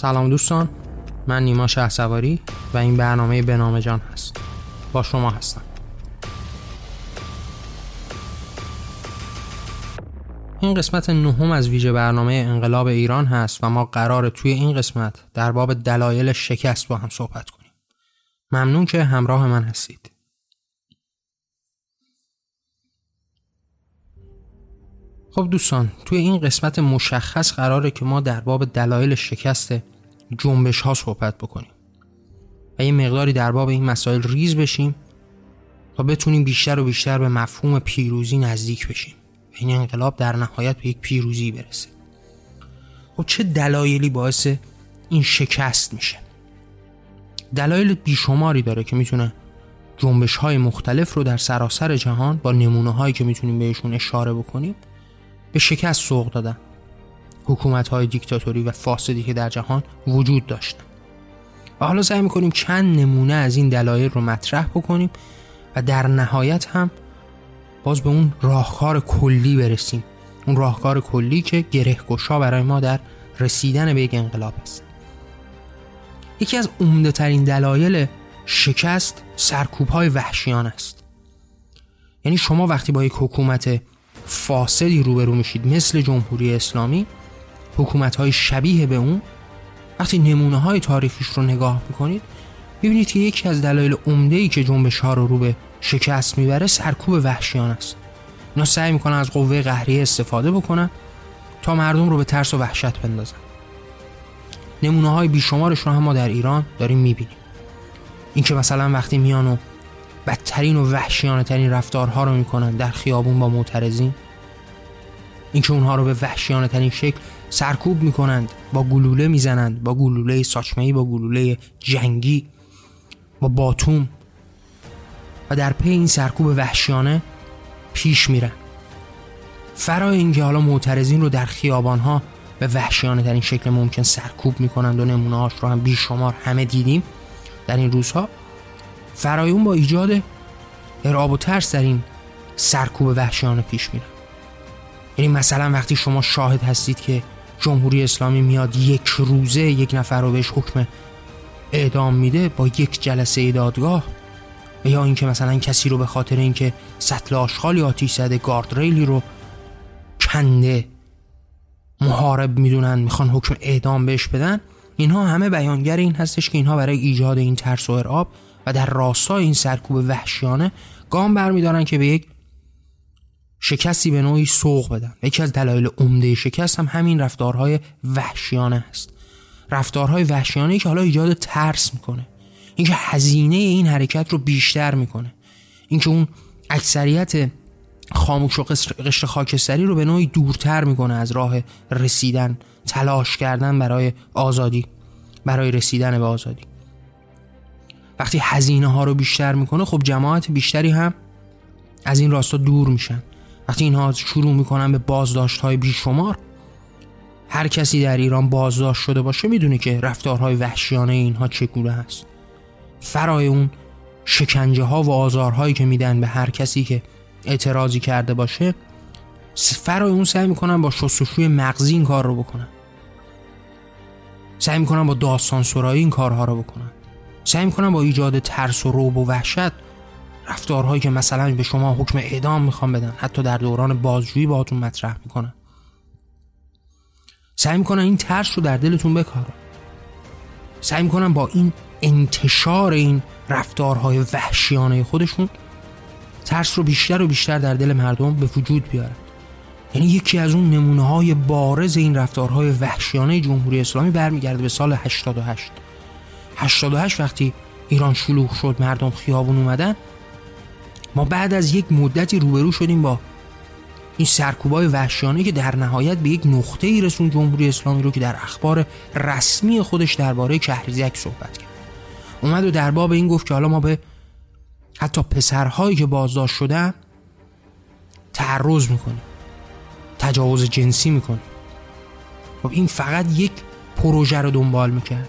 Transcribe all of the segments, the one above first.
سلام دوستان من نیما سواری و این برنامه بنامه جان هست. با شما هستم. این قسمت نهم از ویژه برنامه انقلاب ایران هست و ما قرار توی این قسمت در باب دلایل شکست با هم صحبت کنیم. ممنون که همراه من هستید. خب دوستان توی این قسمت مشخص قراره که ما در باب دلایل شکست جنبش ها صحبت بکنیم و یه مقداری در باب این مسائل ریز بشیم تا بتونیم بیشتر و بیشتر به مفهوم پیروزی نزدیک بشیم. و این انقلاب در نهایت به یک پیروزی برسه. خب چه دلایلی باعث این شکست میشه؟ دلایل بیشماری داره که می‌تونه جنبش های مختلف رو در سراسر جهان با نمونه هایی که می‌تونیم بهشون اشاره بکنیم به شکست سوق دادن. حکومت های دیکتاتوری و فاسدی که در جهان وجود داشتن. و حالا سعی می‌کنیم چند نمونه از این دلایل رو مطرح بکنیم و در نهایت هم باز به اون راهکار کلی برسیم. اون راهکار کلی که گره گشا برای ما در رسیدن به یک انقلاب است. یکی از عمده ترین دلایل شکست سرکوب های وحشیان است. یعنی شما وقتی با یک حکومت فاسدی روبرو میشید. مثل جمهوری اسلامی حکومت های شبیه به اون. وقتی نمونه های تاریخیش رو نگاه می‌کنید ببینید که یکی از دلایل عمده ای که جنبش ها رو رو به شکست می‌بره سرکوب وحشیان است. اینا سعی می‌کنن از قوه قهریه استفاده بکنن تا مردم رو به ترس و وحشت بندازن. نمونه های بیشمارش رو هم ما در ایران داریم می‌بینیم. اینکه مثلا وقتی میان بدترین و وحشیانه ترین رفتارها رو می‌کنن در خیابون با معترضین. اینکه اونها رو به وحشیانه ترین شکل سرکوب می‌کنند با گلوله می‌زنند با گلوله ساچمهی با گلوله جنگی با باتوم. و در پی این سرکوب وحشیانه پیش میرن. فرای اینکه حالا معترضین رو در خیابان ها به وحشیانه ترین شکل ممکن سرکوب می‌کنند و نمونه رو هم بیشمار همه دیدیم در این روزها فرای اون با ایجاد ارعاب و ترس در این سرکوب وحشیانه پیش میرن یعنی مثلا وقتی شما شاهد هستید که جمهوری اسلامی میاد یک روزه یک نفر رو بهش حکم اعدام میده با یک جلسه دادگاه یا اینکه مثلا کسی رو به خاطر اینکه سطل آشغالی آتیش زده گارد ریلی رو کنده محارب می‌دونن می‌خوان حکم اعدام بهش بدن اینها همه بیانگر این هستش که اینها برای ایجاد این ترس و ارعاب و در راستای این سرکوب وحشیانه گام برمیدارن که به یک شکستی به نوعی سوق بدن. یکی از دلایل عمده شکست هم همین رفتارهای وحشیانه است. رفتارهای وحشیانه که حالا ایجاد ترس می‌کنه. اینکه هزینه این حرکت رو بیشتر می‌کنه. اینکه اون اکثریت خاموش و قشر خاکستری رو به نوعی دورتر می‌کنه از راه رسیدن تلاش کردن برای آزادی. برای رسیدن به آزادی. وقتی هزینه ها رو بیشتر می‌کنه خب جماعت بیشتری هم از این راستا دور میشن. وقتی اینها شروع می‌کنن به بازداشت های بیشمار هر کسی در ایران بازداشت شده باشه می‌دونه که رفتارهای وحشیانه اینها چگونه هست. فرای اون شکنجه ها و آزارهایی که میدن به هر کسی که اعتراضی کرده باشه فرای اون سعی می‌کنن با شستشوی مغزی این کار رو بکنن. سعی می‌کنن با داستان سرایی این کارها رو بکنن. سعی می‌کنن با ایجاد ترس و روب و وحشت رفتارهایی که مثلا به شما حکم اعدام می‌خوان بدن حتی در دوران بازجویی باهاتون مطرح می‌کنن سعی می‌کنن این ترس رو در دلتون بکارن سعی می‌کنن با این انتشار این رفتارهای وحشیانه خودشون ترس رو بیشتر و بیشتر در دل مردم به وجود بیارن. یعنی یکی از اون نمونه های بارز این رفتارهای وحشیانه جمهوری اسلامی برمیگرده به سال 88 88 وقتی ایران شلوغ شد مردم خیابون اومدن ما بعد از یک مدتی روبرو شدیم با این سرکوبای وحشیانه که در نهایت به یک نقطه ای رسون جمهوری اسلامی رو که در اخبار رسمی خودش درباره کهریزک صحبت کرد. اومد و در باب این گفت که حالا ما به حتی پسرهایی که بازداشت شدن تعرض می‌کنیم تجاوز جنسی می‌کنیم. خب این فقط یک پروژه رو دنبال می‌کرد.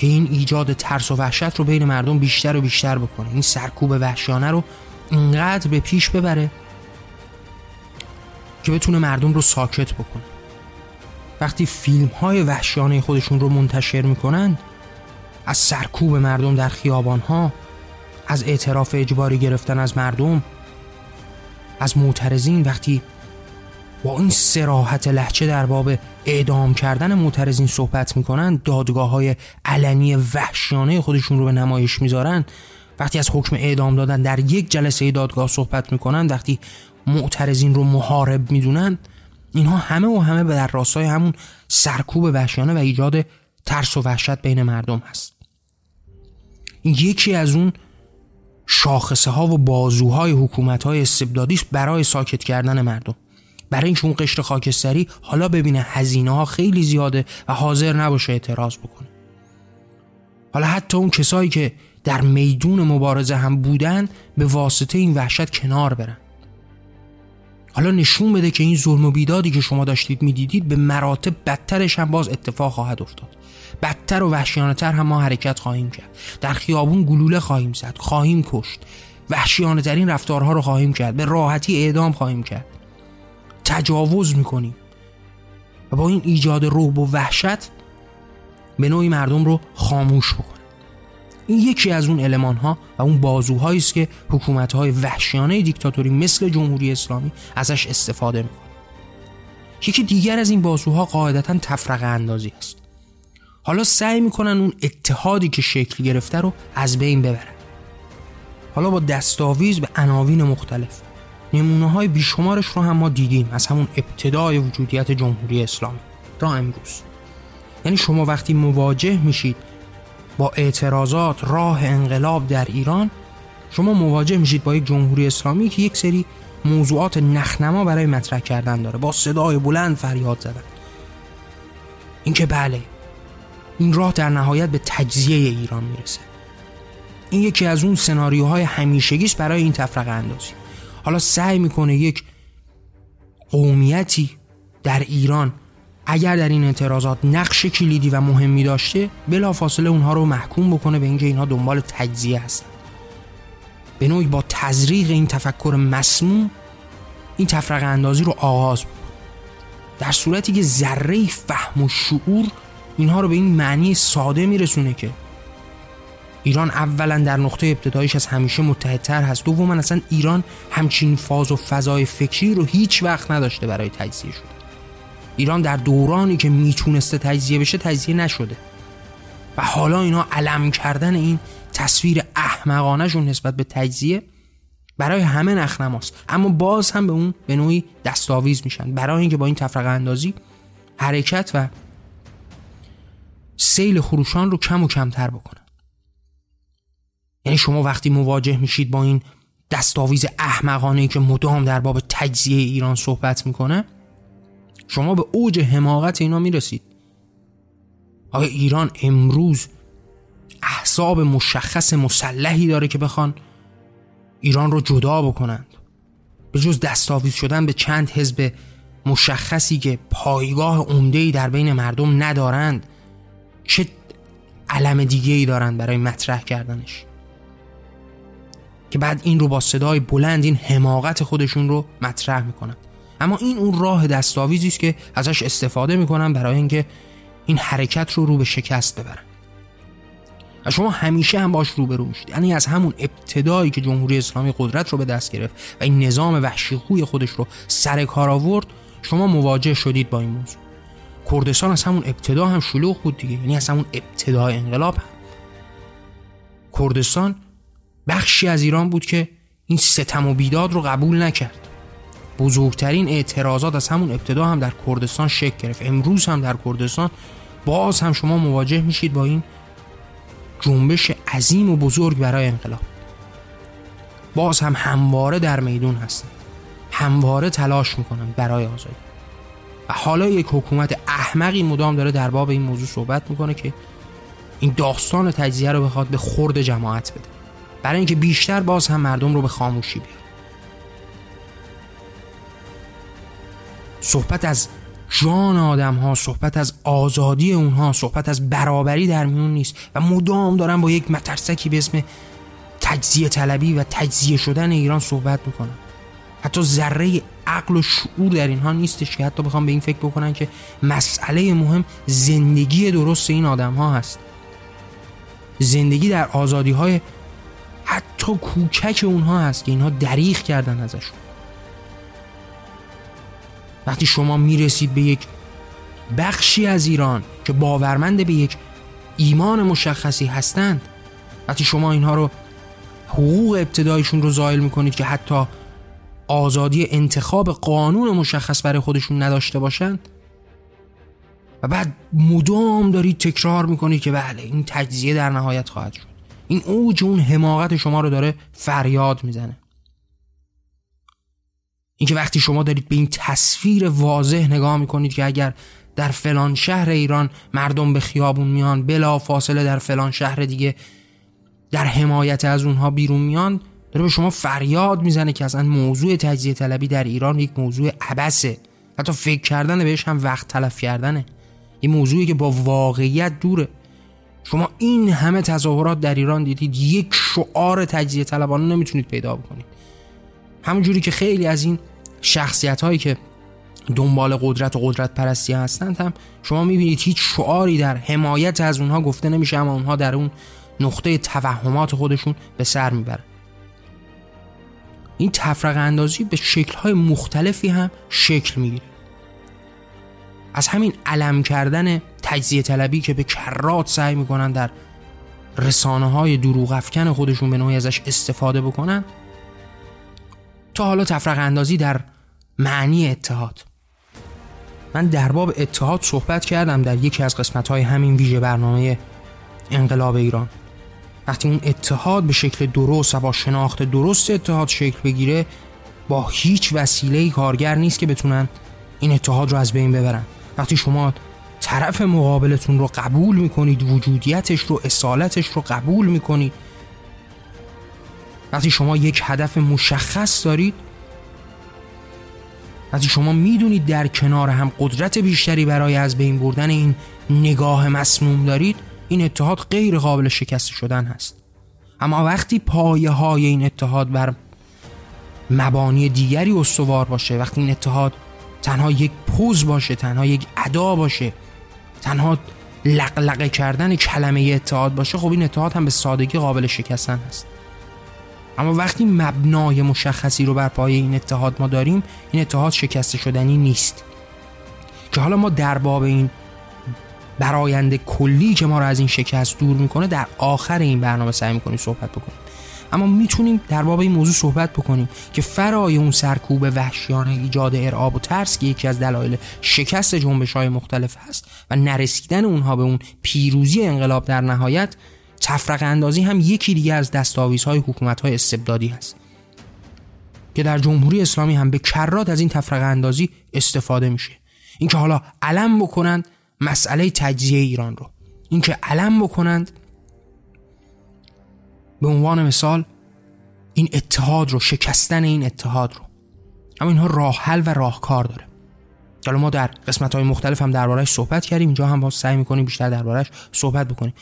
که این ایجاد ترس و وحشت رو بین مردم بیشتر و بیشتر بکنه. این سرکوب وحشیانه رو اینقدر به پیش ببره که بتونه مردم رو ساکت بکنه. وقتی فیلم های وحشیانه خودشون رو منتشر می‌کنند از سرکوب مردم در خیابان ها از اعتراف اجباری گرفتن از مردم از معترضین وقتی با این سراحت لحچه در باب اعدام کردن معترضین صحبت می‌کنن دادگاه های علنی وحشیانه خودشون رو به نمایش می‌ذارن. وقتی از حکم اعدام دادن در یک جلسه دادگاه صحبت می‌کنن وقتی معترضین رو محارب می‌دونن اینها همه و همه به در راستای همون سرکوب وحشیانه و ایجاد ترس و وحشت بین مردم هست. یکی از اون شاخصه ها و بازوهای حکومت های برای ساکت کردن مردم. برای اینکه اون قشر خاکستری حالا ببینه هزینه ها خیلی زیاده و حاضر نباشه اعتراض بکنه. حالا حتی اون کسایی که در میدون مبارزه هم بودن به واسطه این وحشت کنار برن. حالا نشون بده که این ظلم و بیدادی که شما داشتید می‌دیدید به مراتب بدترش هم باز اتفاق خواهد افتاد. بدتر و وحشیانه تر هم ما حرکت خواهیم کرد. در خیابون گلوله خواهیم زد خواهیم کشت. وحشیانه ترین رفتارها رو خواهیم کرد. به راحتی اعدام خواهیم کرد. تجاوز می‌کنیم. و با این ایجاد روب و وحشت به نوعی مردم رو خاموش بکنیم. این یکی از اون علمان ها و اون بازوهایی است که حکومت های وحشیانه دیکتاتوری مثل جمهوری اسلامی ازش استفاده می‌کنه یکی دیگر از این بازوها قاعدتا تفرقه اندازی است. حالا سعی می‌کنن اون اتحادی که شکل گرفته رو از بین ببرن. حالا با دستاویز به عناوین مختلف. نمونه های بیشمارش رو هم ما دیدیم از همون ابتدای وجودیت جمهوری اسلامی تا امروز. یعنی شما وقتی مواجه میشید با اعتراضات راه انقلاب در ایران شما مواجه میشید با یک جمهوری اسلامی که یک سری موضوعات نخنما برای مطرح کردن داره با صدای بلند فریاد زدن. اینکه بله این راه در نهایت به تجزیه ایران می‌رسه. این یکی از اون سناریوهای همیشگیش برای این تفرقه اندازی. حالا سعی می‌کنه یک قومیتی در ایران اگر در این اعتراضات نقش کلیدی و مهمی داشته بلافاصله اونها رو محکوم بکنه به اینکه اینها دنبال تجزیه هستن. به نوعی با تزریق این تفکر مسموم این تفرقه اندازی رو آغاز بکنه. در صورتی که ذره فهم و شعور اینها رو به این معنی ساده میرسونه که ایران اولا در نقطه ابتدایش از همیشه متحدتر هست. دوما اصلا ایران همچین فاز و فضای فکری رو هیچ وقت نداشته برای تجزیه شده. ایران در دورانی که می‌تونسته تجزیه بشه تجزیه نشده. و حالا اینا علم کردن این تصویر احمقانهشون نسبت به تجزیه برای همه نخنماست اما باز هم به اون به نوعی دستاویز میشن. برای اینکه با این تفرقه اندازی حرکت و سیل خروشان رو کم و کمتر بکنن. یعنی شما وقتی مواجه میشید با این دستاویز احمقانه که مدام در باب تجزیه ایران صحبت می‌کنه شما به اوج حماقت اینا می‌رسید. آیا ایران امروز احزاب مشخص مسلحی داره که بخوان ایران رو جدا بکنند؟ به جز دستاویز شدن به چند حزب مشخصی که پایگاه عمده‌ای در بین مردم ندارند چه علم دیگه ای دارند برای مطرح کردنش؟ که بعد این رو با صدای بلند این حماقت خودشون رو مطرح می‌کنن. اما این اون راه دستاویزی است که ازش استفاده می‌کنن برای اینکه این حرکت رو رو به شکست ببرن. و شما همیشه هم باش روبرو میشید. یعنی از همون ابتدایی که جمهوری اسلامی قدرت رو به دست گرفت و این نظام وحشی خوی خودش رو سر کار آورد شما مواجه شدید با این موضوع. کردستان از همون ابتدا هم شلوغ بود دیگه. یعنی از همون ابتدای انقلاب هم. کردستان بخشی از ایران بود که این ستم و بیداد رو قبول نکرد. بزرگترین اعتراضات از همون ابتدا هم در کردستان شکل گرفت. امروز هم در کردستان باز هم شما مواجه میشید با این جنبش عظیم و بزرگ برای انقلاب. باز هم همواره در میدون هستن همواره تلاش می‌کنن برای آزادی. و حالا یک حکومت احمقی مدام داره در باب این موضوع صحبت می‌کنه که این داستان تجزیه رو بخواد به خورد جماعت بده. برای اینکه بیشتر باز هم مردم رو به خاموشی بیاره صحبت از جان آدم ها صحبت از آزادی اونها صحبت از برابری در میون نیست و مدام دارن با یک مترسکی به اسم تجزیه طلبی و تجزیه شدن ایران صحبت می‌کنن. حتی ذره عقل و شعور در اینها نیستش که حتی بخوام به این فکر بکنن که مسئله مهم زندگی درست این آدم ها هست. زندگی در آزادی های حتی کوچک اونها هست که اینها دریغ کردن ازشون؟ وقتی شما می‌رسید به یک بخشی از ایران که باورمند به یک ایمان مشخصی هستند وقتی شما اینها رو حقوق ابتدایشون رو زایل می‌کنید که حتی آزادی انتخاب قانون مشخص برای خودشون نداشته باشند و بعد مدام دارید تکرار می‌کنید که بله این تجزیه در نهایت خواهد شد. این اوج اون حماقت شما رو داره فریاد می‌زنه. اینکه وقتی شما دارید به این تصویر واضح نگاه می‌کنید که اگر در فلان شهر ایران مردم به خیابون میان بلا فاصله در فلان شهر دیگه در حمایت از اونها بیرون میان داره به شما فریاد می‌زنه که اصلا موضوع تجزیه طلبی در ایران یک موضوع عبسه حتی فکر کردن بهش هم وقت تلف کردنه. یه موضوعی که با واقعیت دوره. شما این همه تظاهرات در ایران دیدید یک شعار تجزیه طلبانه نمی‌تونید پیدا بکنید. همونجوری که خیلی از این شخصیت هایی که دنبال قدرت و قدرت پرستی هستند هم شما می‌بینید هیچ شعاری در حمایت از اونها گفته نمیشه اما اونها در اون نقطه توهمات خودشون به سر می‌برن این تفرق اندازی به شکلهای مختلفی هم شکل می‌گیره. از همین علم کردن تجزیه طلبی که به کرات سعی می‌کنن در رسانه های دروغ افکن خودشون به نوعی ازش استفاده بکنن تا حالا تفرق اندازی در معنی اتحاد. من در باب اتحاد صحبت کردم در یکی از قسمت های همین ویژه برنامه انقلاب ایران. وقتی اون اتحاد به شکل درست و با شناخت درست اتحاد شکل بگیره با هیچ وسیله کارگر نیست که بتونن این اتحاد رو از بین ببرن. وقتی شما طرف مقابلتون رو قبول می‌کنید وجودیتش رو اصالتش رو قبول می‌کنید وقتی شما یک هدف مشخص دارید وقتی شما می‌دونید در کنار هم قدرت بیشتری برای از بین بردن این نگاه مسموم دارید این اتحاد غیر قابل شکست شدن هست. اما وقتی پایه های این اتحاد بر مبانی دیگری استوار باشه وقتی این اتحاد تنها یک پوز باشه تنها یک ادا باشه تنها لقلقه کردن کلمه اتحاد باشه خب این اتحاد هم به سادگی قابل شکستن هست. اما وقتی مبنای مشخصی رو بر پایه این اتحاد ما داریم این اتحاد شکسته شدنی نیست. که حالا ما در باب این براینده کلی که ما رو از این شکست دور می‌کنه در آخر این برنامه سعی می‌کنیم صحبت بکنیم. اما می‌تونیم در باب این موضوع صحبت بکنیم که فرای اون سرکوب وحشیانه ایجاد ارعاب و ترس که یکی از دلایل شکست جنبش های مختلف هست و نرسیدن اونها به اون پیروزی انقلاب در نهایت تفرق اندازی هم یکی دیگه از دستاویزهای حکومت های استبدادی هست که در جمهوری اسلامی هم به کرات از این تفرق اندازی استفاده میشه. اینکه حالا علم بکنند مسئله تجزیه ایران رو. اینکه علم بکنند به عنوان مثال این اتحاد رو شکستن این اتحاد رو. اما اینها راه حل و راهکار داره. حالا ما در قسمت های مختلف هم دربارهش صحبت کردیم اینجا هم باز سعی می‌کنیم بیشتر دربارهش صحبت بکنیم.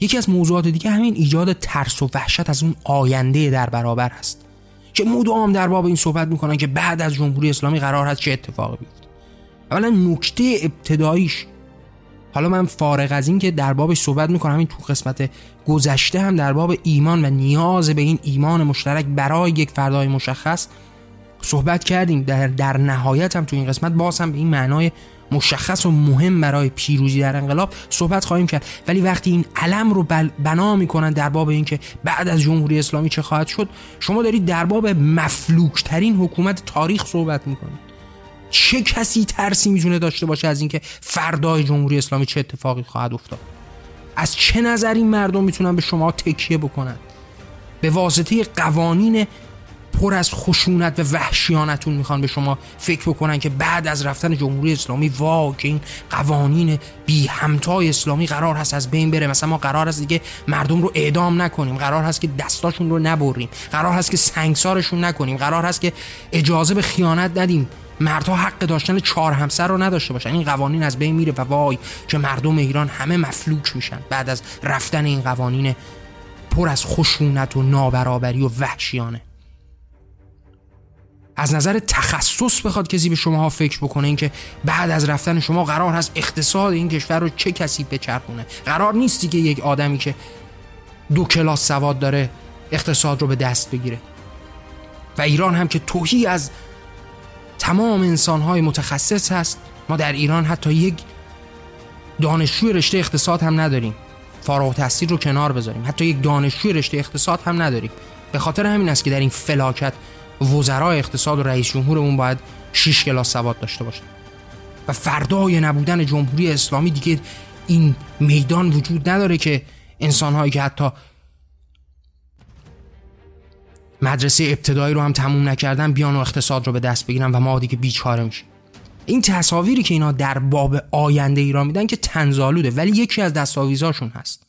یکی از موضوعات دیگه همین ایجاد ترس و وحشت از اون آینده در برابر هست. که مدام در باب این صحبت می‌کنن که بعد از جمهوری اسلامی قرار هست چه اتفاقی بیفته. اولا نکته ابتداییش حالا من فارغ از این که در بابش صحبت می‌کنم این تو قسمت گذشته هم در باب ایمان و نیاز به این ایمان مشترک برای یک فردای مشخص صحبت کردیم. در, در نهایت هم تو این قسمت باز هم به این معنای مشخص و مهم برای پیروزی در انقلاب صحبت خواهیم کرد. ولی وقتی این علم رو بنا می‌کنن در باب اینکه بعد از جمهوری اسلامی چه خواهد شد شما دارید در باب مفلوکترین حکومت تاریخ صحبت می‌کنید. چه کسی ترسی می‌تونه داشته باشه از اینکه فردای جمهوری اسلامی چه اتفاقی خواهد افتاد؟ از چه نظر این مردم می‌تونن به شما تکیه بکنن؟ به واسطه قوانین پر از خشونت و وحشیانتون می‌خوان به شما فکر بکنن که بعد از رفتن جمهوری اسلامی وا که این قوانین بی همتای اسلامی قرار هست از بین بره. مثلا ما قرار هست دیگه مردم رو اعدام نکنیم. قرار هست که دستاشون رو نبریم. قرار هست که سنگسارشون نکنیم. قرار هست که اجازه به خیانت ندیم. مردها حق داشتن چهار همسر رو نداشته باشن. این قوانین از بین میره و وای که مردم ایران همه مفلوک میشن. بعد از رفتن این قوانین پر از خشونت و نابرابری و وحشیانه. از نظر تخصص بخواد کسی به شماها فکر بکنه اینکه بعد از رفتن شما قرار هست اقتصاد این کشور رو چه کسی بچرخونه. قرار نیستی که یک آدمی که دو کلاس سواد داره اقتصاد رو به دست بگیره. و ایران هم که توهی از تمام انسانهای متخصص هست. ما در ایران حتی یک دانشجوی رشته اقتصاد هم نداریم. فارغ تحصیل رو کنار بذاریم. حتی یک دانشجوی رشته اقتصاد هم نداریم. به خاطر همین است که در این فلاکت وزرای اقتصاد و رئیس جمهورمون باید 6 کلاس سواد داشته باشه. و فردای نبودن جمهوری اسلامی دیگه این میدان وجود نداره که انسانهایی که حتی مدرسه ابتدایی رو هم تموم نکردن بیان و اقتصاد رو به دست بگیرن و ما دیگه بیچاره میشه این تصاویری که اینا در باب آینده ایران میدن که تنزالوده ولی یکی از دستاویزاشون هست.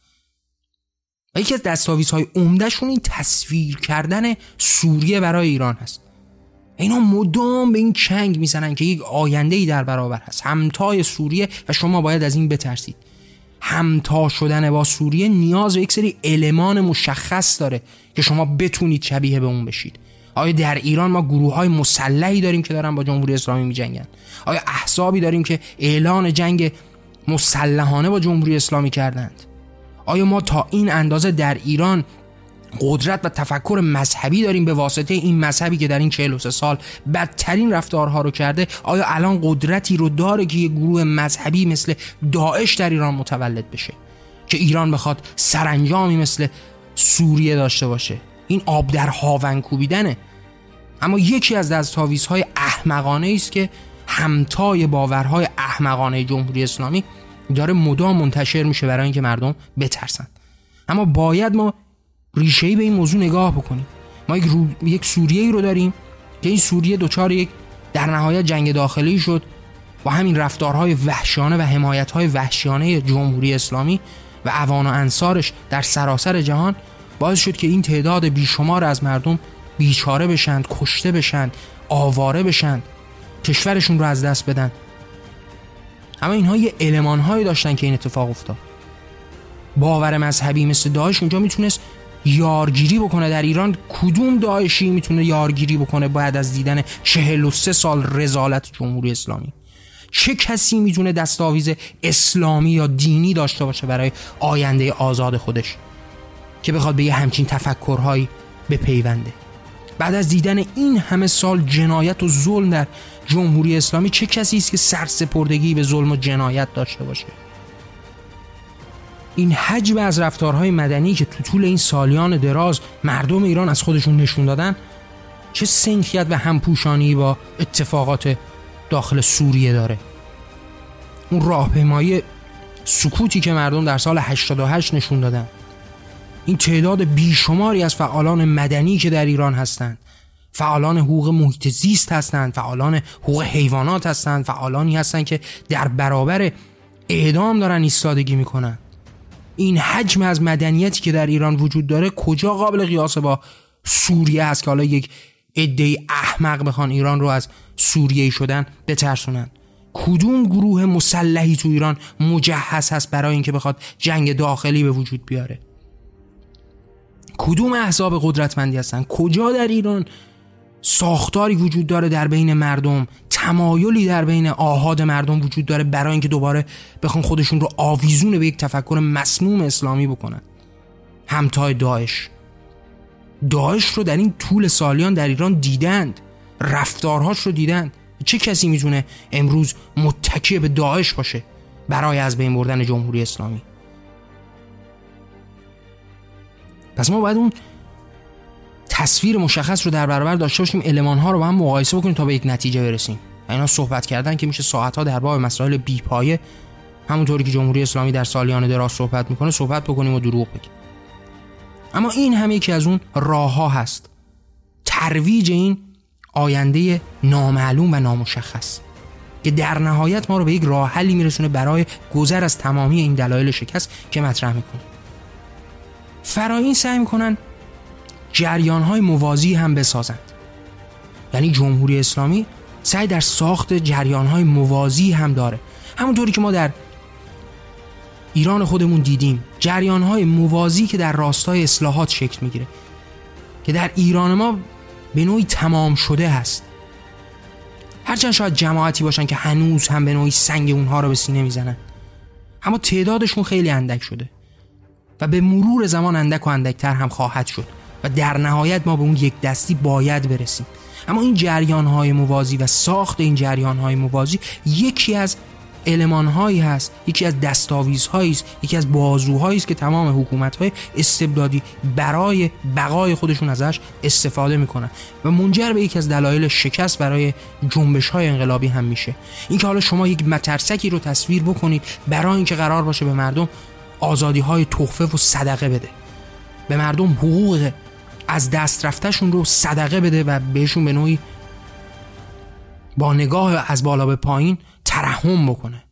و یکی از دستاویزهای عمدهشون این تصویر کردن سوریه برای ایران هست. اینا مدام به این چنگ می‌زنن که یک آینده ای در برابر هست. همتای سوریه و شما باید از این بترسید. همتا شدن با سوریه نیاز به یک سری المان مشخص داره که شما بتونید شبیه به اون بشید آیا در ایران ما گروه های مسلحی داریم که دارن با جمهوری اسلامی می جنگن؟ آیا احزابی داریم که اعلان جنگ مسلحانه با جمهوری اسلامی کردند آیا ما تا این اندازه در ایران قدرت و تفکر مذهبی داریم به واسطه این مذهبی که در این 43 سال بدترین رفتارها رو کرده. آیا الان قدرتی رو داره که یه گروه مذهبی مثل داعش در ایران متولد بشه؟ که ایران بخواد سرانجامی مثل سوریه داشته باشه. این آب در هاون کوبیدنه. اما یکی از دستاویزهای احمقانه است که همتای باورهای احمقانه جمهوری اسلامی داره مدام منتشر میشه برای اینکه مردم بترسن. اما باید ما ریشه به این موضوع نگاه بکنیم. ما یک, رو... یک سوریه ای رو داریم که این سوریه دچار یک در نهایت جنگ داخلی شد با همین رفتارهای وحشیانه و حمایتهای وحشیانه جمهوری اسلامی و اوان و انصارش در سراسر جهان باعث شد که این تعداد بیشمار از مردم بیچاره بشند کشته بشند آواره بشند کشورشون رو از دست بدن. اما اینها یه علمان داشتن که این اتفاق افتاد. باور مذهبی مثل داعش اونجا می‌تونست یارگیری بکنه در ایران کدوم داعشی می‌تونه یارگیری بکنه بعد از دیدن 43 سال رزالت جمهوری اسلامی؟ چه کسی می‌تونه دستاویز اسلامی یا دینی داشته باشه برای آینده آزاد خودش که بخواد به یه همچین تفکرهایی بپیونده؟ بعد از دیدن این همه سال جنایت و ظلم در جمهوری اسلامی چه کسی است که سرسپردگی به ظلم و جنایت داشته باشه؟ این حجم از رفتارهای مدنی که تو طول این سالیان دراز مردم ایران از خودشون نشون دادن چه سنخیت و همپوشانی با اتفاقات داخل سوریه داره. اون راهپیمایی سکوتی که مردم در سال 88 نشون دادن. این تعداد بیشماری از فعالان مدنی که در ایران هستند. فعالان حقوق محیط زیست هستند فعالان حقوق حیوانات هستند فعالانی هستند که در برابر اعدام دارن ایستادگی می‌کنن. این حجم از مدنیتی که در ایران وجود داره کجا قابل قیاس با سوریه هست که حالا یک عده احمق بخوان ایران رو از سوریه شدن بترسونن؟ کدوم گروه مسلحی تو ایران مجهز هست برای اینکه بخواد جنگ داخلی به وجود بیاره؟ کدوم احزاب قدرتمندی هستن؟ کجا در ایران ساختاری وجود داره در بین مردم تمایلی در بین آهاد مردم وجود داره برای اینکه دوباره بخوان خودشون رو آویزون به یک تفکر مسموم اسلامی بکنن. همتای داعش. داعش رو در این طول سالیان در ایران دیدند. رفتارهاش رو دیدند. چه کسی می‌تونه امروز متکی به داعش باشه برای از بین بردن جمهوری اسلامی؟ پس ما باید اون تصویر مشخص رو در برابر داشته باشیم المان ها رو با هم مقایسه بکنیم تا به یک نتیجه برسیم. اینا صحبت کردن که میشه ساعت ها در باب مسائل بی پایه همونطوری که جمهوری اسلامی در سالیان دراز صحبت می‌کنه صحبت بکنیم و دروغ بگیم. اما این هم یکی از اون راه ها هست. ترویج این آینده نامعلوم و نامشخص که در نهایت ما رو به یک راه حلی میرسونه برای گذر از تمامی این دلایل شکست که مطرح می‌کنه. فرایین سعی می‌کنن جریان های موازی هم بسازند. یعنی جمهوری اسلامی سعی در ساخت جریان های موازی هم داره. همونطوری که ما در ایران خودمون دیدیم جریان های موازی که در راستای اصلاحات شکل می‌گیره که در ایران ما به نوعی تمام شده هست. هرچند شاید جماعتی باشن که هنوز هم به نوعی سنگ اونها رو به سینه می‌زنن. اما تعدادشون خیلی اندک شده و به مرور زمان اندک و اندکتر هم خواهد شد. و در نهایت ما به اون یک دستی باید برسیم. اما این جریان های موازی و ساخت این جریان های موازی یکی از علمان هایی هست یکی از دستاویز است یکی از بازوهایی است که تمام حکومت های استبدادی برای بقای خودشون ازش استفاده می‌کنن و منجر به یکی از دلایل شکست برای جنبش های انقلابی هم میشه. اینکه حالا شما یک مترسکی رو تصویر بکنید برای اینکه قرار باشه به مردم آزادی های و صدقه بده. به مردم حقوق از دست رفتهشون رو صدقه بده و بهشون به نوعی با نگاه از بالا به پایین ترحم بکنه.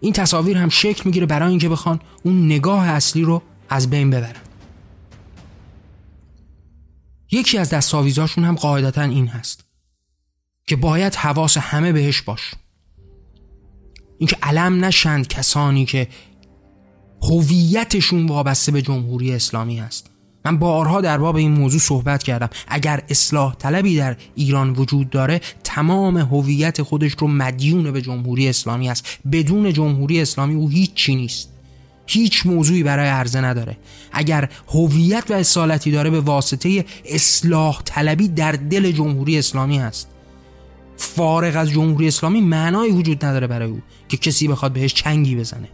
این تصاویر هم شکل می‌گیره برای اینکه بخوان اون نگاه اصلی رو از بین ببرن. یکی از دستاویزاشون هم قاعدتا این هست که باید حواس همه بهش باش. اینکه علم نشند کسانی که هویتشون وابسته به جمهوری اسلامی هست. من بارها در باب این موضوع صحبت کردم. اگر اصلاح طلبی در ایران وجود داره تمام هویت خودش رو مدیون به جمهوری اسلامی است. بدون جمهوری اسلامی او هیچ چی نیست. هیچ موضوعی برای عرضه نداره. اگر هویت و اصالتی داره به واسطه اصلاح طلبی در دل جمهوری اسلامی هست. فارغ از جمهوری اسلامی معنایی وجود نداره برای او که کسی بخواد بهش چنگی بزنه.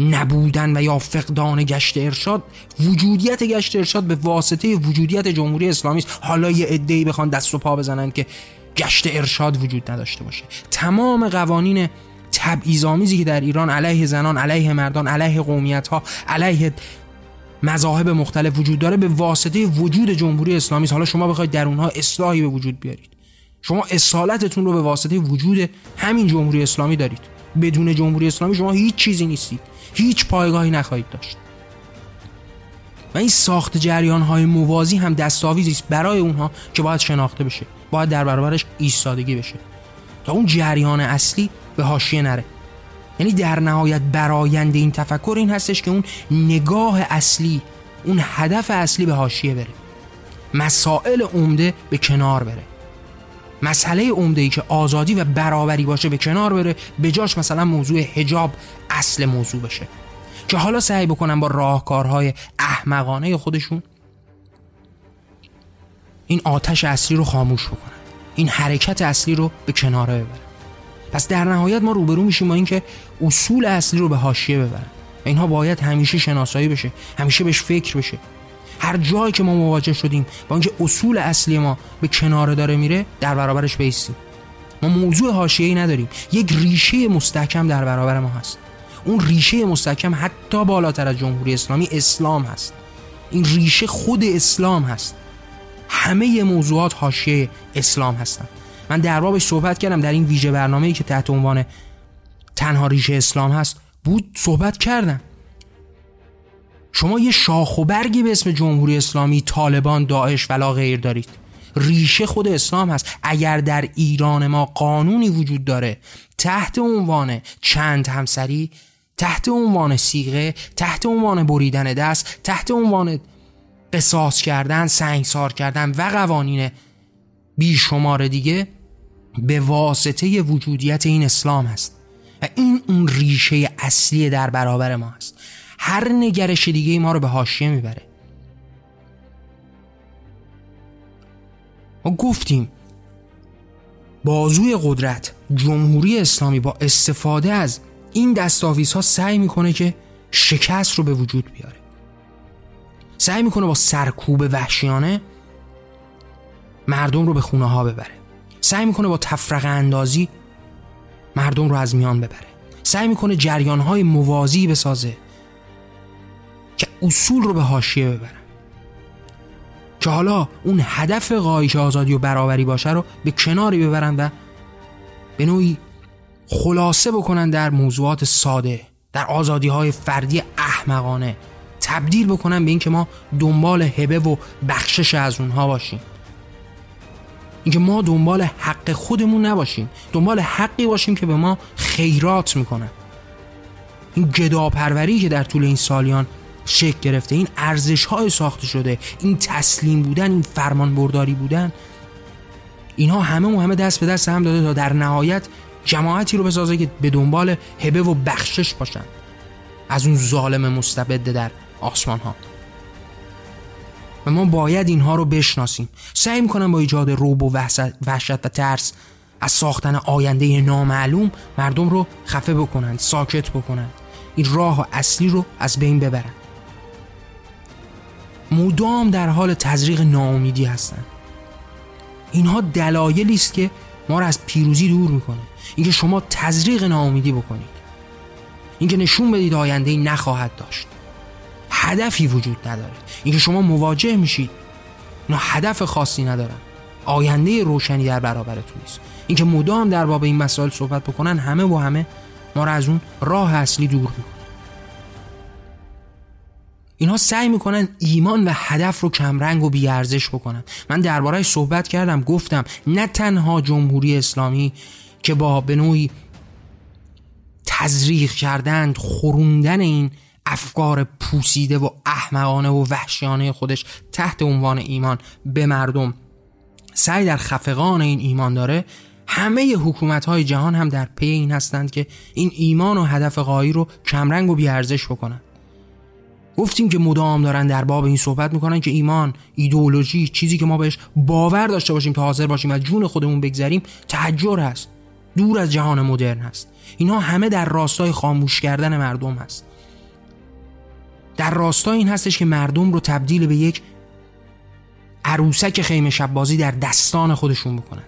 نبودن و یا فقدان گشت ارشاد وجودیت گشت ارشاد به واسطه وجودیت جمهوری اسلامی است. حالا یه عده‌ای بخوان دست و پا بزنن که گشت ارشاد وجود نداشته باشه. تمام قوانین تبعیض‌آمیزی که در ایران علیه زنان علیه مردان علیه قومیت ها علیه مذاهب مختلف وجود داره به واسطه وجود جمهوری اسلامی است. حالا شما بخواید در اونها اصلاحی به وجود بیارید. شما اصالتتون رو به واسطه وجود همین جمهوری اسلامی دارید. بدون جمهوری اسلامی شما هیچ چیزی نیستید هیچ پایگاهی نخواهید داشت. و این ساخت جریان های موازی هم دستاویزی است برای اونها که باید شناخته بشه باید در برابرش ایستادگی بشه. تا اون جریان اصلی به حاشیه نره. یعنی در نهایت برایند این تفکر این هستش که اون نگاه اصلی اون هدف اصلی به حاشیه بره. مسائل عمده به کنار بره. مسئله عمده ای که آزادی و برابری باشه به کنار بره به جاش مثلا موضوع حجاب اصل موضوع بشه. که حالا سعی بکنن با راهکارهای احمقانه خودشون این آتش اصلی رو خاموش بکنن این حرکت اصلی رو به کناره ببرن پس در نهایت ما روبرو میشیم با اینکه اصول اصلی رو به حاشیه ببرن اینها باید همیشه شناسایی بشه همیشه بهش فکر بشه. هر جایی که ما مواجه شدیم با اینکه اصول اصلی ما به کناره داره میره در برابرش بیستیم ما موضوع حاشیه‌ای نداریم. یک ریشه مستحکم در برابر ما هست. اون ریشه مستحکم حتی بالاتر از جمهوری اسلامی اسلام هست. این ریشه خود اسلام هست. همه موضوعات حاشیه اسلام هستن. من در بابش صحبت کردم در این ویژه برنامه‌ای که تحت عنوان تنها ریشه اسلام هست. بود صحبت کردم. شما یه شاخ و برگی به اسم جمهوری اسلامی طالبان داعش ولا غیر دارید. ریشه خود اسلام هست. اگر در ایران ما قانونی وجود داره تحت عنوان چند همسری تحت عنوان سیغه تحت عنوان بریدن دست تحت عنوان قصاص کردن سنگسار کردن و قوانین بیشمار دیگه به واسطه وجودیت این اسلام هست. و این اون ریشه اصلی در برابر ما هست. هر نگرش دیگه ما رو به حاشیه می‌بره. ما گفتیم بازوی قدرت جمهوری اسلامی با استفاده از این دستاویزها سعی می‌کنه که شکست رو به وجود بیاره. سعی می‌کنه با سرکوب وحشیانه مردم رو به خونه ها ببره. سعی می‌کنه با تفرقه اندازی مردم رو از میان ببره. سعی می‌کنه جریان های موازی بسازه. اصول رو به حاشیه ببرن. که حالا اون هدف قایش آزادی و برابری باشه رو به کناری ببرن و به نوعی خلاصه بکنن در موضوعات ساده در آزادی های فردی احمقانه. تبدیل بکنن به اینکه ما دنبال هبه و بخشش از اونها باشیم. اینکه ما دنبال حق خودمون نباشیم دنبال حقی باشیم که به ما خیرات می‌کنن. این گداپروری که در طول این سالیان شکل گرفته. این ارزش های ساخته شده. این تسلیم بودن این فرمان برداری بودن. اینها همه و همه دست به دست هم داده تا در نهایت جماعتی رو بسازه که به دنبال هبه و بخشش باشن. از اون ظالم مستبد در آسمان ها و ما باید اینها رو بشناسیم. سعی می‌کنم با ایجاد روب و وحشت و ترس از ساختن آینده نامعلوم مردم رو خفه بکنند ساکت بکنند. این راه اصلی رو از بین ببرند. مدام در حال تزریق ناامیدی هستند اینها دلایلی است که ما رو از پیروزی دور می‌کنه. اینکه شما تزریق ناامیدی بکنید. اینکه نشون بدید آینده ای نخواهد داشت. هدفی وجود نداره. اینکه شما مواجه میشید. نه هدف خاصی ندارن. آینده روشنی در برابرتون نیست. اینکه مدام در باب این مسائل صحبت بکنن همه و همه ما را از اون راه اصلی دور می‌کنن اینها سعی می‌کنن ایمان و هدف رو کمرنگ و بیارزش بکنن. من دربارهش صحبت کردم گفتم نه تنها جمهوری اسلامی که با به نوعی تزریق کردن خوروندن این افکار پوسیده و احمقانه و وحشیانه خودش تحت عنوان ایمان به مردم سعی در خفقان این ایمان داره همه حکومت های جهان هم در پی این هستند که این ایمان و هدف قایی رو کمرنگ و بیارزش بکنن. گفتیم که مدام دارن در باب این صحبت می‌کنن که ایمان ایدئولوژی چیزی که ما بهش باور داشته باشیم تا حاضر باشیم از جون خودمون بگذریم تحجر هست. دور از جهان مدرن هست. اینها همه در راستای خاموش کردن مردم هست. در راستای این هستش که مردم رو تبدیل به یک عروسک خیمه شبازی در دستان خودشون بکنن.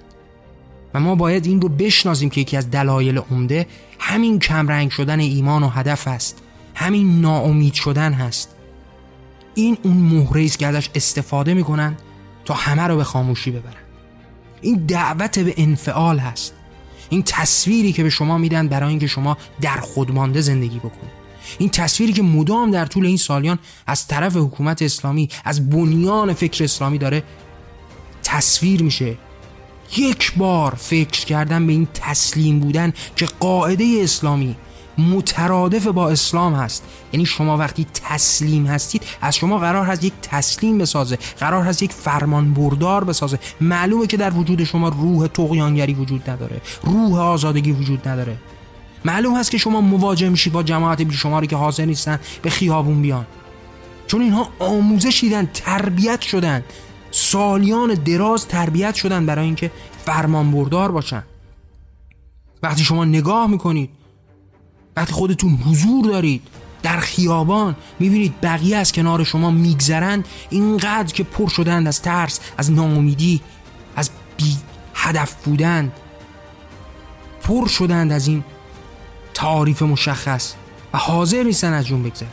و ما باید این رو بشناسیم که یکی از دلایل عمده همین کمرنگ شدن ایمان و هدف است همین ناامید شدن هست. این اون مهره است که استفاده می‌کنن تا همه رو به خاموشی ببرن. این دعوت به انفعال هست. این تصویری که به شما میدن برای اینکه شما در خودمانده زندگی بکنید این تصویری که مدام در طول این سالیان از طرف حکومت اسلامی از بنیان فکر اسلامی داره تصویر میشه. یک بار فکر کردن به این تسلیم بودن که قاعده اسلامی مترادف با اسلام هست. یعنی شما وقتی تسلیم هستید از شما قرار هست یک تسلیم بسازه قرار هست یک فرمان بردار بسازه. معلومه که در وجود شما روح تقیانگری وجود نداره روح آزادگی وجود نداره. معلوم هست که شما مواجه میشید با جماعت بی شماری که حاضر نیستن به خیابون بیان. چون اینها آموزش دیدن تربیت شدن. سالیان دراز تربیت شدن برای اینکه فرمان بردار باشن. وقتی شما نگاه می‌کنید وقتی خودتون حضور دارید در خیابان می‌بینید بقیه از کنار شما میگذرند. اینقدر که پر شدند از ترس از ناامیدی از بی هدف بودن. پر شدند از این تعاریف مشخص و حاضر نیستن از جون بگذرن.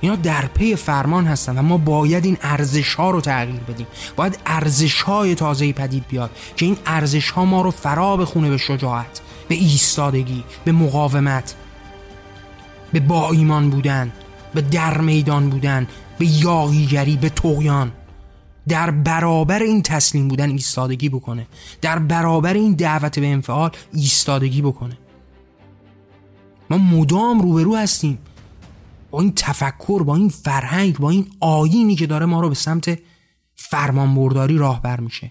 اینا در پی فرمان هستن و ما باید این ارزش ها رو تغییر بدیم. باید ارزش های تازه پدید بیاد که این ارزش ها ما رو فرا بخونه به شجاعت. به ایستادگی به مقاومت به با ایمان بودن به در میدان بودن به یاغیگری به تویان در برابر این تسلیم بودن ایستادگی بکنه. در برابر این دعوت به انفعال ایستادگی بکنه. ما مدام روبرو هستیم. با این تفکر با این فرهنگ با این آینی که داره ما رو به سمت فرمانبرداری راه میشه.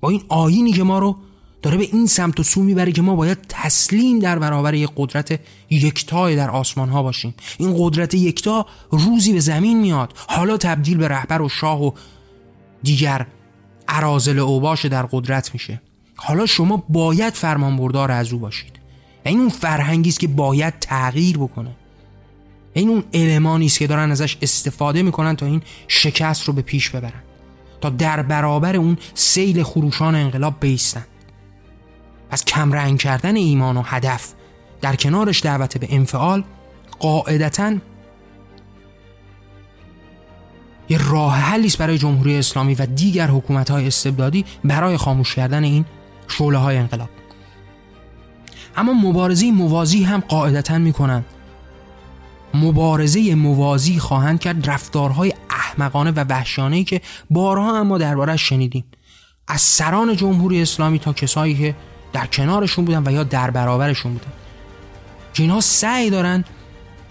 با این آینی که ما رو داره به این سمت و سو می‌بره که ما باید تسلیم در برابر یک قدرت یکتای در آسمان ها باشیم. این قدرت یکتا روزی به زمین میاد. حالا تبدیل به رهبر و شاه و دیگر عرازل اوباش در قدرت میشه. حالا شما باید فرمانبردار از او باشید. این اون فرهنگی است که باید تغییر بکنه. این اون المانی است که دارن ازش استفاده می‌کنن تا این شکست رو به پیش ببرن. تا در برابر اون سیل خروشان انقلاب بیستن. از کمرنگ کردن ایمان و هدف. در کنارش دعوت به انفعال قاعدتا یه راه حلی برای جمهوری اسلامی و دیگر حکومت های استبدادی برای خاموش کردن این شعله های انقلاب. اما مبارزه موازی هم قاعدتا می‌کنند مبارزه موازی خواهند کرد رفتارهای احمقانه و وحشانه که بارها اما دربارش شنیدیم. از سران جمهوری اسلامی تا کسایی که در کنارشون بودن و یا در برابرشون بودن. که اینها سعی دارن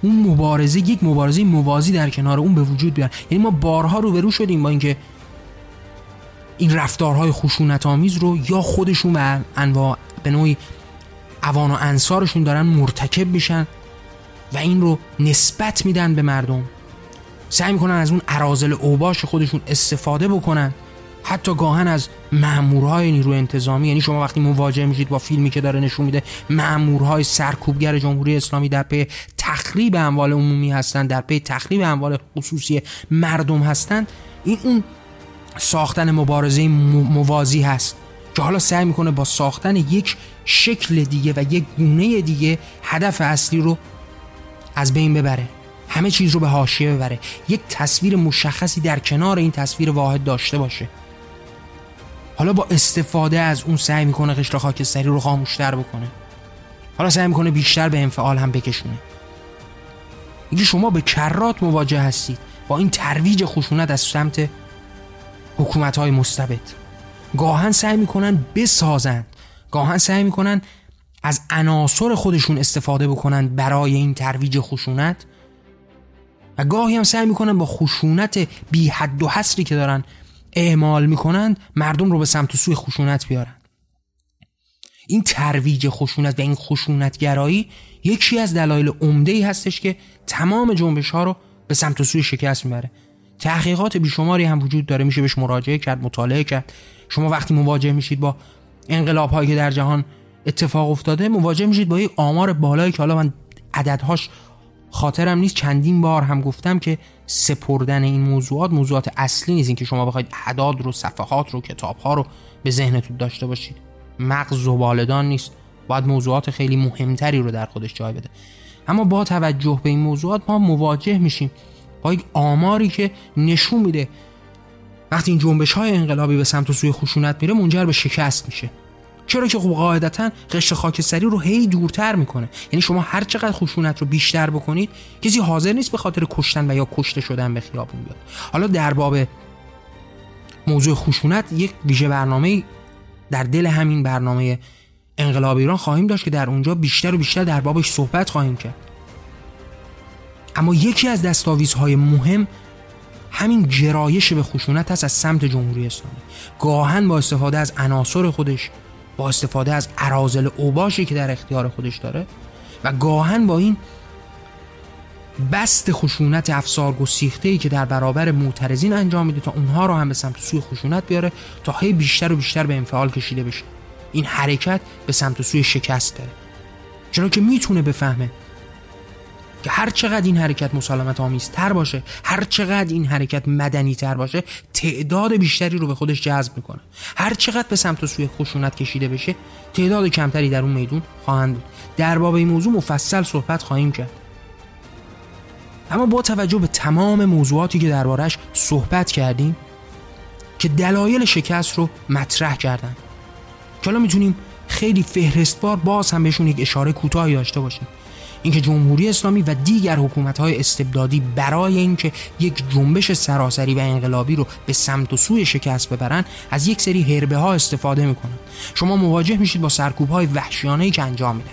اون مبارزه یک مبارزه موازی در کنار اون به وجود بیارن. یعنی ما بارها روبرو شدیم با اینکه این رفتارهای خشونت آمیز رو یا خودشون و انواع به نوعی اوان و انصارشون دارن مرتکب میشن و این رو نسبت میدن به مردم. سعی می‌کنن از اون عرازل اوباش خودشون استفاده بکنن. حتی گاهن از مامورهای نیروی انتظامی یعنی شما وقتی مواجه میشید با فیلمی که داره نشون میده مامورهای سرکوبگر جمهوری اسلامی در پی تخریب اموال عمومی هستند در پی تخریب اموال خصوصی مردم هستند این اون ساختن مبارزه موازی هست که حالا سعی می‌کنه با ساختن یک شکل دیگه و یک گونه دیگه هدف اصلی رو از بین ببره. همه چیز رو به حاشیه ببره. یک تصویر مشخصی در کنار این تصویر واحد داشته باشه. حالا با استفاده از اون سعی می‌کنه قشر خاکستری رو خاموشتر بکنه. حالا سعی می‌کنه بیشتر به انفعال هم بکشونه. اینکه شما به کرات مواجه هستید. با این ترویج خشونت از سمت حکومت های مستبد. گاهن سعی می‌کنن بسازند. گاهن سعی می‌کنن از عناصر خودشون استفاده بکنند برای این ترویج خشونت. و گاهی هم سعی می‌کنن با خشونت بی حد و حصری که دارن اعمال می‌کنند مردم رو به سمت و سوی خشونت بیارن. این ترویج خشونت و این خشونتگرایی یکی از دلایل عمده ای هستش که تمام جنبش ها رو به سمت و سوی شکست می‌بره. تحقیقات بیشماری هم وجود داره میشه بهش مراجعه کرد مطالعه کرد. شما وقتی مواجه میشید با انقلاب هایی که در جهان اتفاق افتاده مواجه میشید با یک آمار بالایی که حالا من عددهاش خاطرم نیست. چندین بار هم گفتم که سپردن این موضوعات موضوعات اصلی نیست. که شما بخواید اعداد رو صفحات رو کتاب ها رو به ذهنتون داشته باشید. مغز والدان نیست. باید موضوعات خیلی مهمتری رو در خودش جای بده. اما با توجه به این موضوعات ما مواجه میشیم با یک آماری که نشون میده. وقتی این جنبش های انقلابی به سمت و سوی خشونت میره منجر به شکست میشه. چرا که خب قاعدتا قشر خاکستری رو هی دورتر می‌کنه. یعنی شما هر چقدر خشونت رو بیشتر بکنید کسی حاضر نیست به خاطر کشتن و یا کشته شدن به خیابون بیاد. حالا در باب موضوع خشونت یک ویژه برنامه در دل همین برنامه انقلاب ایران خواهیم داشت که در اونجا بیشتر و بیشتر در بابش صحبت خواهیم کرد. اما یکی از دستاویزهای مهم همین جرایش به خشونت هست از سمت جمهوری اسلامی. گاهن با استفاده از عناصر خودش با استفاده از عرازل اوباشی که در اختیار خودش داره و گاهن با این بست خشونت افسار گسیخته ای که در برابر معترضین انجام میده تا اونها رو هم به سمت سوی خشونت بیاره تا هی بیشتر و بیشتر به انفعال کشیده بشه. این حرکت به سمت سوی شکست داره چرا که می‌تونه بفهمه که هر چقدر این حرکت مسالمت آمیز تر باشه هر چقدر این حرکت مدنی تر باشه تعداد بیشتری رو به خودش جذب می‌کنه. هر چقدر به سمت و سوی خشونت کشیده بشه تعداد کمتری در اون میدون خواهند بود. در باب این موضوع مفصل صحبت خواهیم کرد. اما با توجه به تمام موضوعاتی که دربارش صحبت کردیم که دلایل شکست رو مطرح کردن که حالا می‌تونیم خیلی فهرستوار باز هم بهشون یک اشاره کوتاهی داشته باشیم. اینکه جمهوری اسلامی و دیگر های استبدادی برای اینکه یک جنبش سراسری و انقلابی رو به سمت و سوی شکست ببرن از یک سری هربه ها استفاده می‌کنن. شما مواجه میشید با سرکوب های وحشیانه که انجام میدن.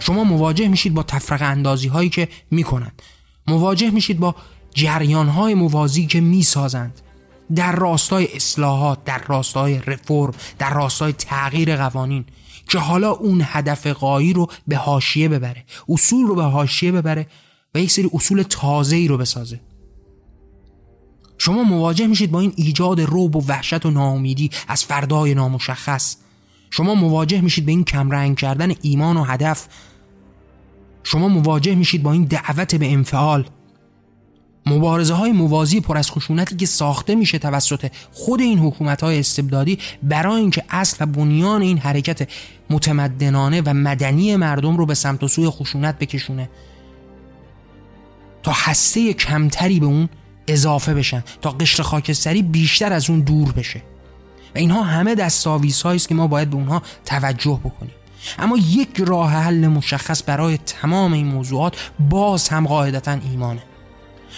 شما مواجه میشید با تفرقه اندازی هایی که می‌کنند. مواجه میشید با جریان های موازی که می‌سازند. در راستای اصلاحات در راستای رفرم در راستای تغییر قوانین. که حالا اون هدف قایی رو به حاشیه ببره اصول رو به حاشیه ببره و یک سری اصول تازه ای رو بسازه. شما مواجه میشید با این ایجاد روب و وحشت و ناامیدی از فردای نامشخص. شما مواجه میشید به این کمرنگ کردن ایمان و هدف. شما مواجه میشید با این دعوت به انفعال. مبارزه های موازی پر از خشونتی که ساخته میشه توسط خود این حکومت های استبدادی برای اینکه اصل و بنیان این حرکت متمدنانه و مدنی مردم رو به سمت و سوی خشونت بکشونه. تا هسته کمتری به اون اضافه بشن تا قشر خاکستری بیشتر از اون دور بشه. و اینها همه دستاویز است که ما باید به اونها توجه بکنیم. اما یک راه حل مشخص برای تمام این موضوعات باز هم قاعدتا ایمانه.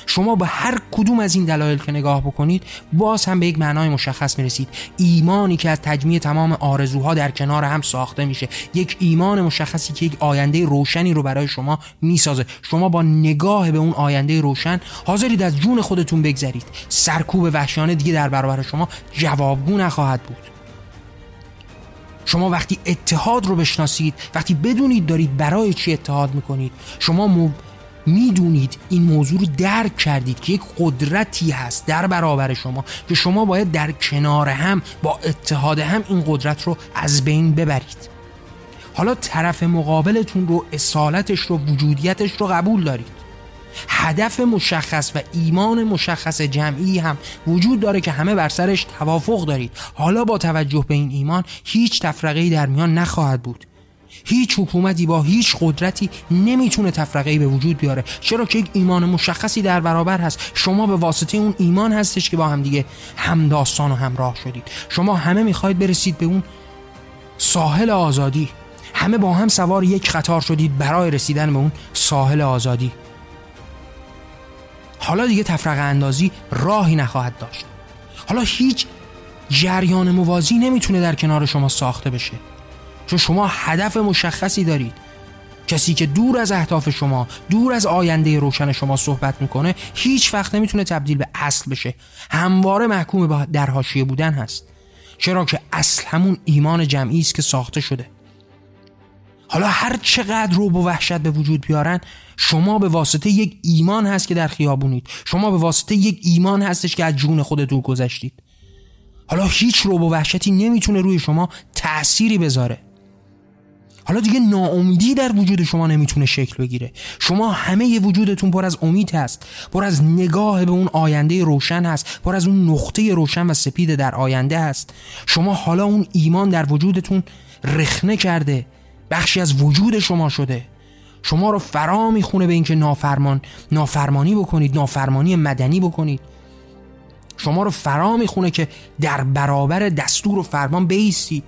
شما با هر کدوم از این دلایل که نگاه بکنید باز هم به یک معنای مشخص می‌رسید. ایمانی که از تجمیع تمام آرزوها در کنار هم ساخته میشه. یک ایمان مشخصی که یک آینده روشنی رو برای شما می‌سازه. شما با نگاه به اون آینده روشن حاضرید از جون خودتون بگذرید. سرکوب وحشیانه دیگه در برابر شما جوابگو نخواهد بود. شما وقتی اتحاد رو بشناسید وقتی بدونید دارید برای چی اتحاد می‌کنید شما می‌دونید این موضوع رو درک کردید که یک قدرتی هست در برابر شما که شما باید در کنار هم با اتحاد هم این قدرت رو از بین ببرید. حالا طرف مقابلتون رو اصالتش رو وجودیتش رو قبول دارید. هدف مشخص و ایمان مشخص جمعی هم وجود داره که همه بر سرش توافق دارید. حالا با توجه به این ایمان هیچ تفرقه در میان نخواهد بود. هیچ حکومتی با هیچ قدرتی نمی‌تونه تفرقه به وجود بیاره. چرا که یک ایمان مشخصی در برابر هست. شما به واسطه اون ایمان هستش که با هم دیگه همداستان و همراه شدید. شما همه می‌خواید برسید به اون ساحل آزادی. همه با هم سوار یک قطار شدید برای رسیدن به اون ساحل آزادی. حالا دیگه تفرقه اندازی راهی نخواهد داشت. حالا هیچ جریان موازی نمی‌تونه در کنار شما ساخته بشه. چون شما هدف مشخصی دارید. کسی که دور از اهداف شما دور از آینده روشن شما صحبت می‌کنه هیچ وقت نمی‌تونه تبدیل به اصل بشه. همواره محکوم به در حاشیه بودن هست. چرا که اصل همون ایمان جمعی است که ساخته شده. حالا هر چقدر رو و وحشت به وجود بیارن شما به واسطه یک ایمان هست که در خیابونید. شما به واسطه یک ایمان هستش که از جون خودتون گذشتید. حالا هیچ رو و وحشتی نمی‌تونه روی شما تأثیری بذاره. حالا دیگه ناامیدی در وجود شما نمی‌تونه شکل بگیره. شما همه ی وجودتون پر از امید هست پر از نگاه به اون آینده روشن هست پر از اون نقطه روشن و سپید در آینده هست. شما حالا اون ایمان در وجودتون رخنه کرده بخشی از وجود شما شده. شما رو فرا می‌خونه به اینکه نافرمان نافرمانی بکنید نافرمانی مدنی بکنید. شما رو فرا می‌خونه که در برابر دستور و فرمان بیستید.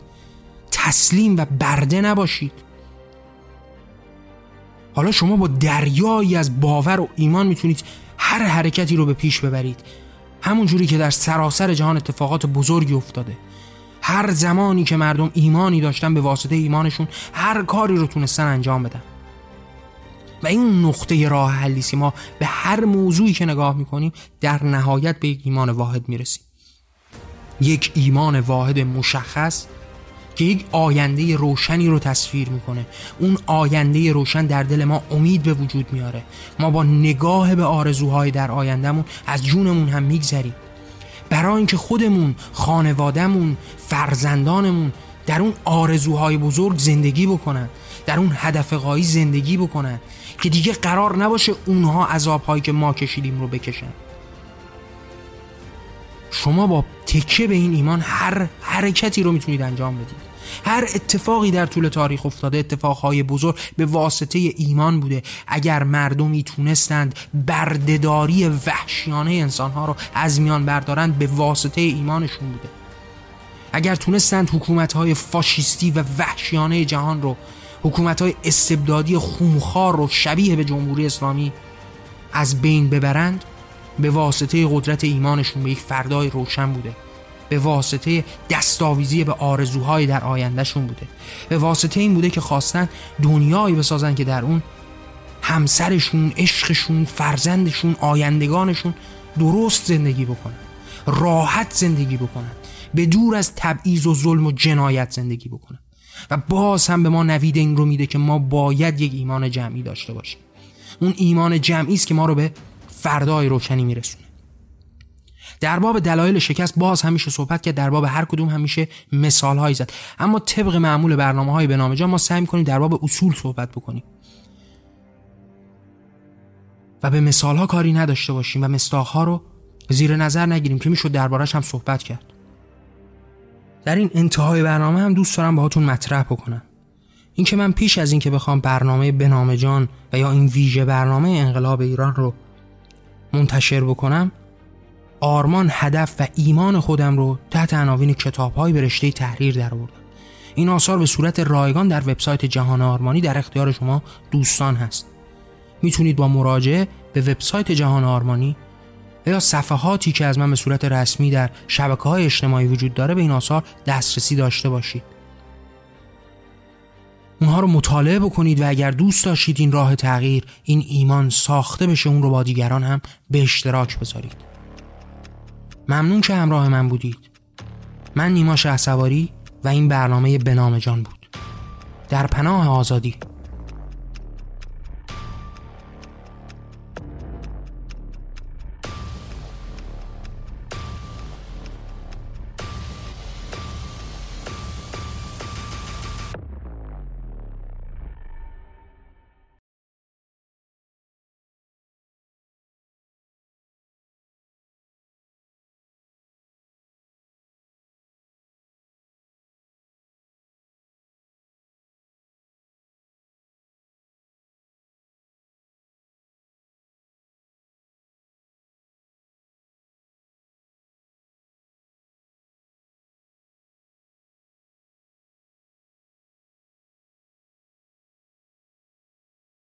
تسلیم و برده نباشید. حالا شما با دریایی از باور و ایمان می‌تونید هر حرکتی رو به پیش ببرید. همون جوری که در سراسر جهان اتفاقات بزرگی افتاده. هر زمانی که مردم ایمانی داشتن به واسطه ایمانشون هر کاری رو تونستن انجام بدن. و این نقطه راه حلیسی ما به هر موضوعی که نگاه می‌کنیم در نهایت به یک ایمان واحد می‌رسیم. یک ایمان واحد مشخص که یک آینده روشنی رو تصویر می‌کنه. اون آینده روشن در دل ما امید به وجود میاره. ما با نگاه به آرزوهای در آیندهمون از جونمون هم میگذریم. برای اینکه خودمون خانوادهمون فرزندانمون در اون آرزوهای بزرگ زندگی بکنن در اون هدف قایی زندگی بکنن که دیگه قرار نباشه اونها عذابهایی که ما کشیدیم رو بکشن. شما با تکه به این ایمان هر حرکتی رو می‌تونید انجام بدید. هر اتفاقی در طول تاریخ افتاده اتفاقهای بزرگ به واسطه ایمان بوده. اگر مردمی تونستند بردهداری وحشیانه انسانها رو از میان بردارند به واسطه ایمانشون بوده. اگر تونستند حکومتهای فاشیستی و وحشیانه جهان رو حکومتهای استبدادی خونخوار رو شبیه به جمهوری اسلامی از بین ببرند به واسطه قدرت ایمانشون به یک فردای روشن بوده. به واسطه دستاویزی به آرزوهای در آیندهشون بوده. به واسطه این بوده که خواستن دنیایی بسازن که در اون همسرشون، عشقشون، فرزندشون، آیندگانشون درست زندگی بکنن. راحت زندگی بکنن. به دور از تبعیض و ظلم و جنایت زندگی بکنن. و باز هم به ما نوید این رو میده که ما باید یک ایمان جمعی داشته باشیم. اون ایمان جمعی است که ما رو به فردای روشنی میرسونه. در باب دلایل شکست باز همیشه صحبت کرد در باب هر کدوم همیشه مثال هایی زد. اما طبق معمول برنامه های به ما سعی کنیم در باب اصول صحبت بکنیم. و به مثال ها کاری نداشته باشیم و مستاخ ها رو زیر نظر نگیریم که می‌شد دربارش هم صحبت کرد. در این انتهای برنامه هم دوست دارم باهاتون مطرح بکنم. اینکه من پیش از اینکه بخوام برنامه بنام جان و یا این ویژه برنامه انقلاب ایران رو منتشر بکنم آرمان هدف و ایمان خودم رو تحت عناوین کتاب‌های به رشته تحریر درآوردم این آثار به صورت رایگان در وبسایت جهان آرمانی در اختیار شما دوستان هست. می‌تونید با مراجعه به وبسایت جهان آرمانی یا صفحاتی که از من به صورت رسمی در شبکه های اجتماعی وجود داره به این آثار دسترسی داشته باشید. اونها رو مطالعه بکنید و اگر دوست داشتید این راه تغییر این ایمان ساخته بشه اون رو با دیگران هم به اشتراک بذارید. ممنون که همراه من بودید. من نیما شهسواری و این برنامه بنام جان بود. در پناه آزادی.